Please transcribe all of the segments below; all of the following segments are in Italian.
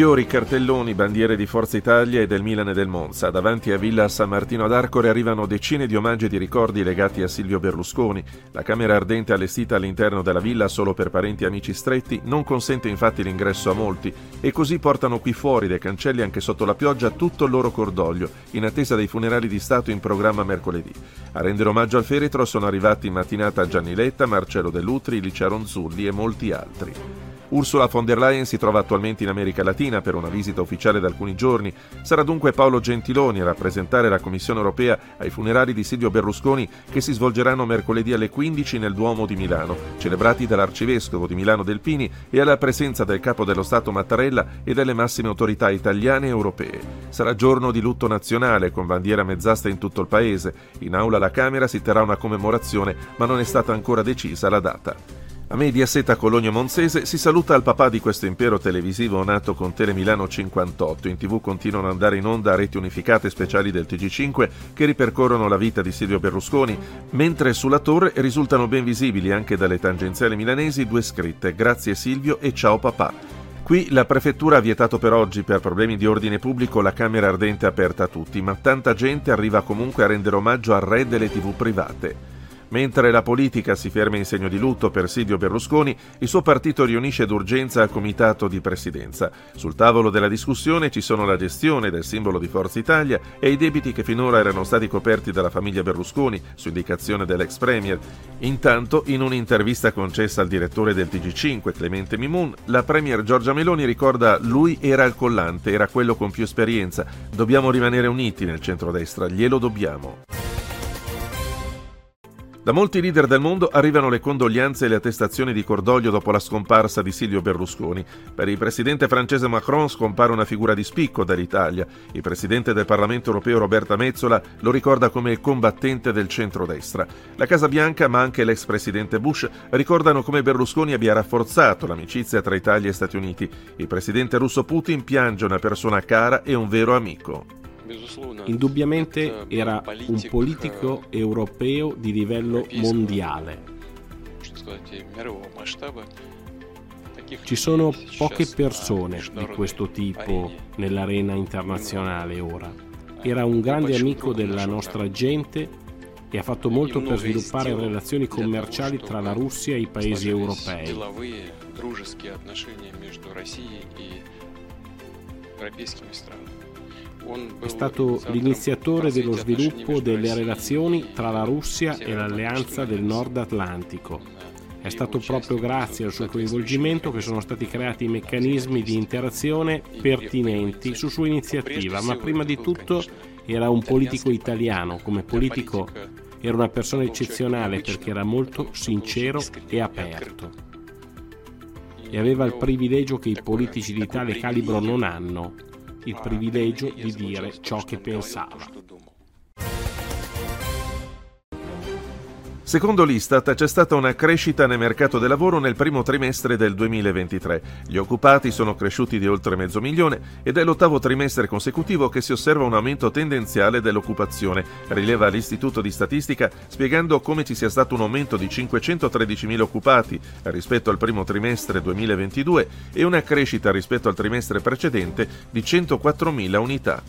Fiori, cartelloni, bandiere di Forza Italia e del Milan e del Monza. Davanti a Villa San Martino ad Arcore arrivano decine di omaggi e di ricordi legati a Silvio Berlusconi. La camera ardente allestita all'interno della villa solo per parenti e amici stretti non consente infatti l'ingresso a molti e così portano qui fuori dai cancelli anche sotto la pioggia tutto il loro cordoglio in attesa dei funerali di Stato in programma mercoledì. A rendere omaggio al feretro sono arrivati in mattinata Gianni Letta, Marcello Dell'Utri, Licia Ronzulli e molti altri. Ursula von der Leyen si trova attualmente in America Latina per una visita ufficiale da alcuni giorni. Sarà dunque Paolo Gentiloni a rappresentare la Commissione europea ai funerali di Silvio Berlusconi che si svolgeranno mercoledì alle 15 nel Duomo di Milano, celebrati dall'Arcivescovo di Milano Delpini e alla presenza del Capo dello Stato Mattarella e delle massime autorità italiane e europee. Sarà giorno di lutto nazionale con bandiera mezzasta in tutto il paese. In aula alla Camera si terrà una commemorazione, ma non è stata ancora decisa la data. A Mediaset a Cologno Monzese si saluta al papà di questo impero televisivo nato con Tele Milano 58. In tv continuano ad andare in onda reti unificate speciali del TG5 che ripercorrono la vita di Silvio Berlusconi, mentre sulla torre risultano ben visibili anche dalle tangenziali milanesi due scritte Grazie Silvio e Ciao papà. Qui la prefettura ha vietato per oggi, per problemi di ordine pubblico, la Camera Ardente aperta a tutti, ma tanta gente arriva comunque a rendere omaggio al re delle tv private. Mentre la politica si ferma in segno di lutto per Silvio Berlusconi, il suo partito riunisce d'urgenza il comitato di presidenza. Sul tavolo della discussione ci sono la gestione del simbolo di Forza Italia e i debiti che finora erano stati coperti dalla famiglia Berlusconi, su indicazione dell'ex premier. Intanto, in un'intervista concessa al direttore del TG5, Clemente Mimun, la premier Giorgia Meloni ricorda lui era il collante, era quello con più esperienza. Dobbiamo rimanere uniti nel centrodestra, glielo dobbiamo. Da molti leader del mondo arrivano le condoglianze e le attestazioni di cordoglio dopo la scomparsa di Silvio Berlusconi. Per il presidente francese Macron scompare una figura di spicco dall'Italia. Il presidente del Parlamento europeo Roberta Mezzola lo ricorda come il combattente del centrodestra. La Casa Bianca, ma anche l'ex presidente Bush, ricordano come Berlusconi abbia rafforzato l'amicizia tra Italia e Stati Uniti. Il presidente russo Putin piange una persona cara e un vero amico. Indubbiamente era un politico europeo di livello mondiale. Ci sono poche persone di questo tipo nell'arena internazionale ora. Era un grande amico della nostra gente e ha fatto molto per sviluppare relazioni commerciali tra la Russia e i paesi europei. È stato l'iniziatore dello sviluppo delle relazioni tra la Russia e l'Alleanza del Nord Atlantico. È stato proprio grazie al suo coinvolgimento che sono stati creati i meccanismi di interazione pertinenti su sua iniziativa, ma prima di tutto era un politico italiano, come politico era una persona eccezionale perché era molto sincero e aperto. E aveva il privilegio che i politici di tale calibro non hanno, il privilegio di dire ciò che pensava. Secondo l'Istat c'è stata una crescita nel mercato del lavoro nel primo trimestre del 2023. Gli occupati sono cresciuti di oltre mezzo milione ed è l'ottavo trimestre consecutivo che si osserva un aumento tendenziale dell'occupazione, rileva l'Istituto di Statistica spiegando come ci sia stato un aumento di 513.000 occupati rispetto al primo trimestre 2022 e una crescita rispetto al trimestre precedente di 104.000 unità.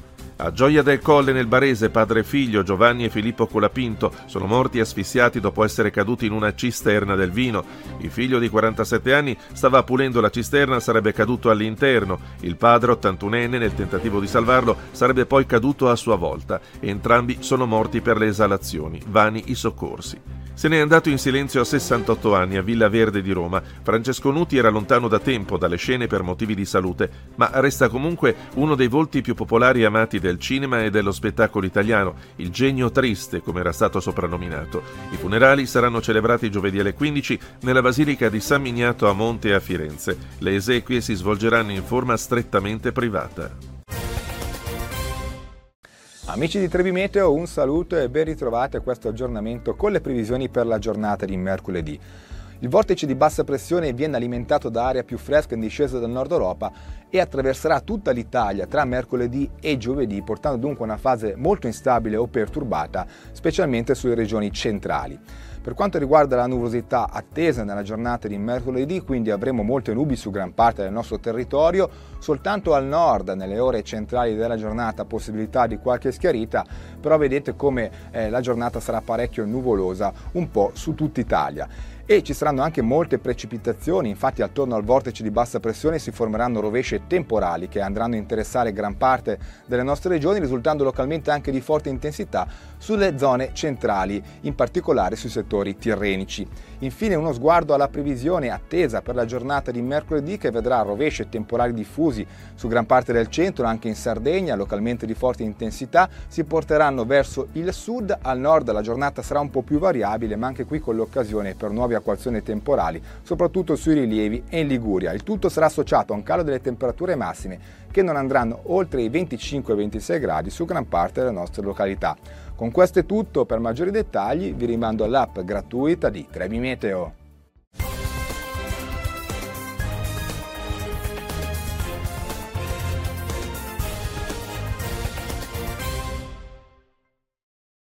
A Gioia del Colle nel Barese, padre e figlio Giovanni e Filippo Colapinto sono morti asfissiati dopo essere caduti in una cisterna del vino. Il figlio di 47 anni stava pulendo la cisterna, sarebbe caduto all'interno. Il padre, 81enne, nel tentativo di salvarlo, sarebbe poi caduto a sua volta. Entrambi sono morti per le esalazioni. Vani i soccorsi. Se n'è andato in silenzio a 68 anni a Villa Verde di Roma. Francesco Nuti era lontano da tempo dalle scene per motivi di salute, ma resta comunque uno dei volti più popolari e amati del cinema e dello spettacolo italiano, il genio triste, come era stato soprannominato. I funerali saranno celebrati giovedì alle 15 nella Basilica di San Miniato a Monte a Firenze. Le esequie si svolgeranno in forma strettamente privata. Amici di Trevi Meteo, un saluto e ben ritrovati a questo aggiornamento con le previsioni per la giornata di mercoledì. Il vortice di bassa pressione viene alimentato da aria più fresca in discesa dal nord Europa e attraverserà tutta l'Italia tra mercoledì e giovedì, portando dunque una fase molto instabile o perturbata, specialmente sulle regioni centrali. Per quanto riguarda la nuvolosità attesa nella giornata di mercoledì, quindi avremo molte nubi su gran parte del nostro territorio, soltanto al nord, nelle ore centrali della giornata, possibilità di qualche schiarita, però vedete come eh, la giornata sarà parecchio nuvolosa un po' su tutta Italia e ci saranno anche molte precipitazioni, infatti attorno al vortice di bassa pressione si formeranno rovesce temporali che andranno a interessare gran parte delle nostre regioni, risultando localmente anche di forte intensità sulle zone centrali, in particolare sui settori tirrenici. Infine uno sguardo alla previsione attesa per la giornata di mercoledì che vedrà rovesce temporali diffusi su gran parte del centro, anche in Sardegna, localmente di forte intensità, si porteranno verso il sud, al nord la giornata sarà un po' più variabile, ma anche qui con l'occasione per nuovi acquazioni temporali, soprattutto sui rilievi e in Liguria. Il tutto sarà associato a un calo delle temperature massime che non andranno oltre i 25-26 gradi su gran parte delle nostre località. Con questo è tutto, per maggiori dettagli vi rimando all'app gratuita di Trebi Meteo.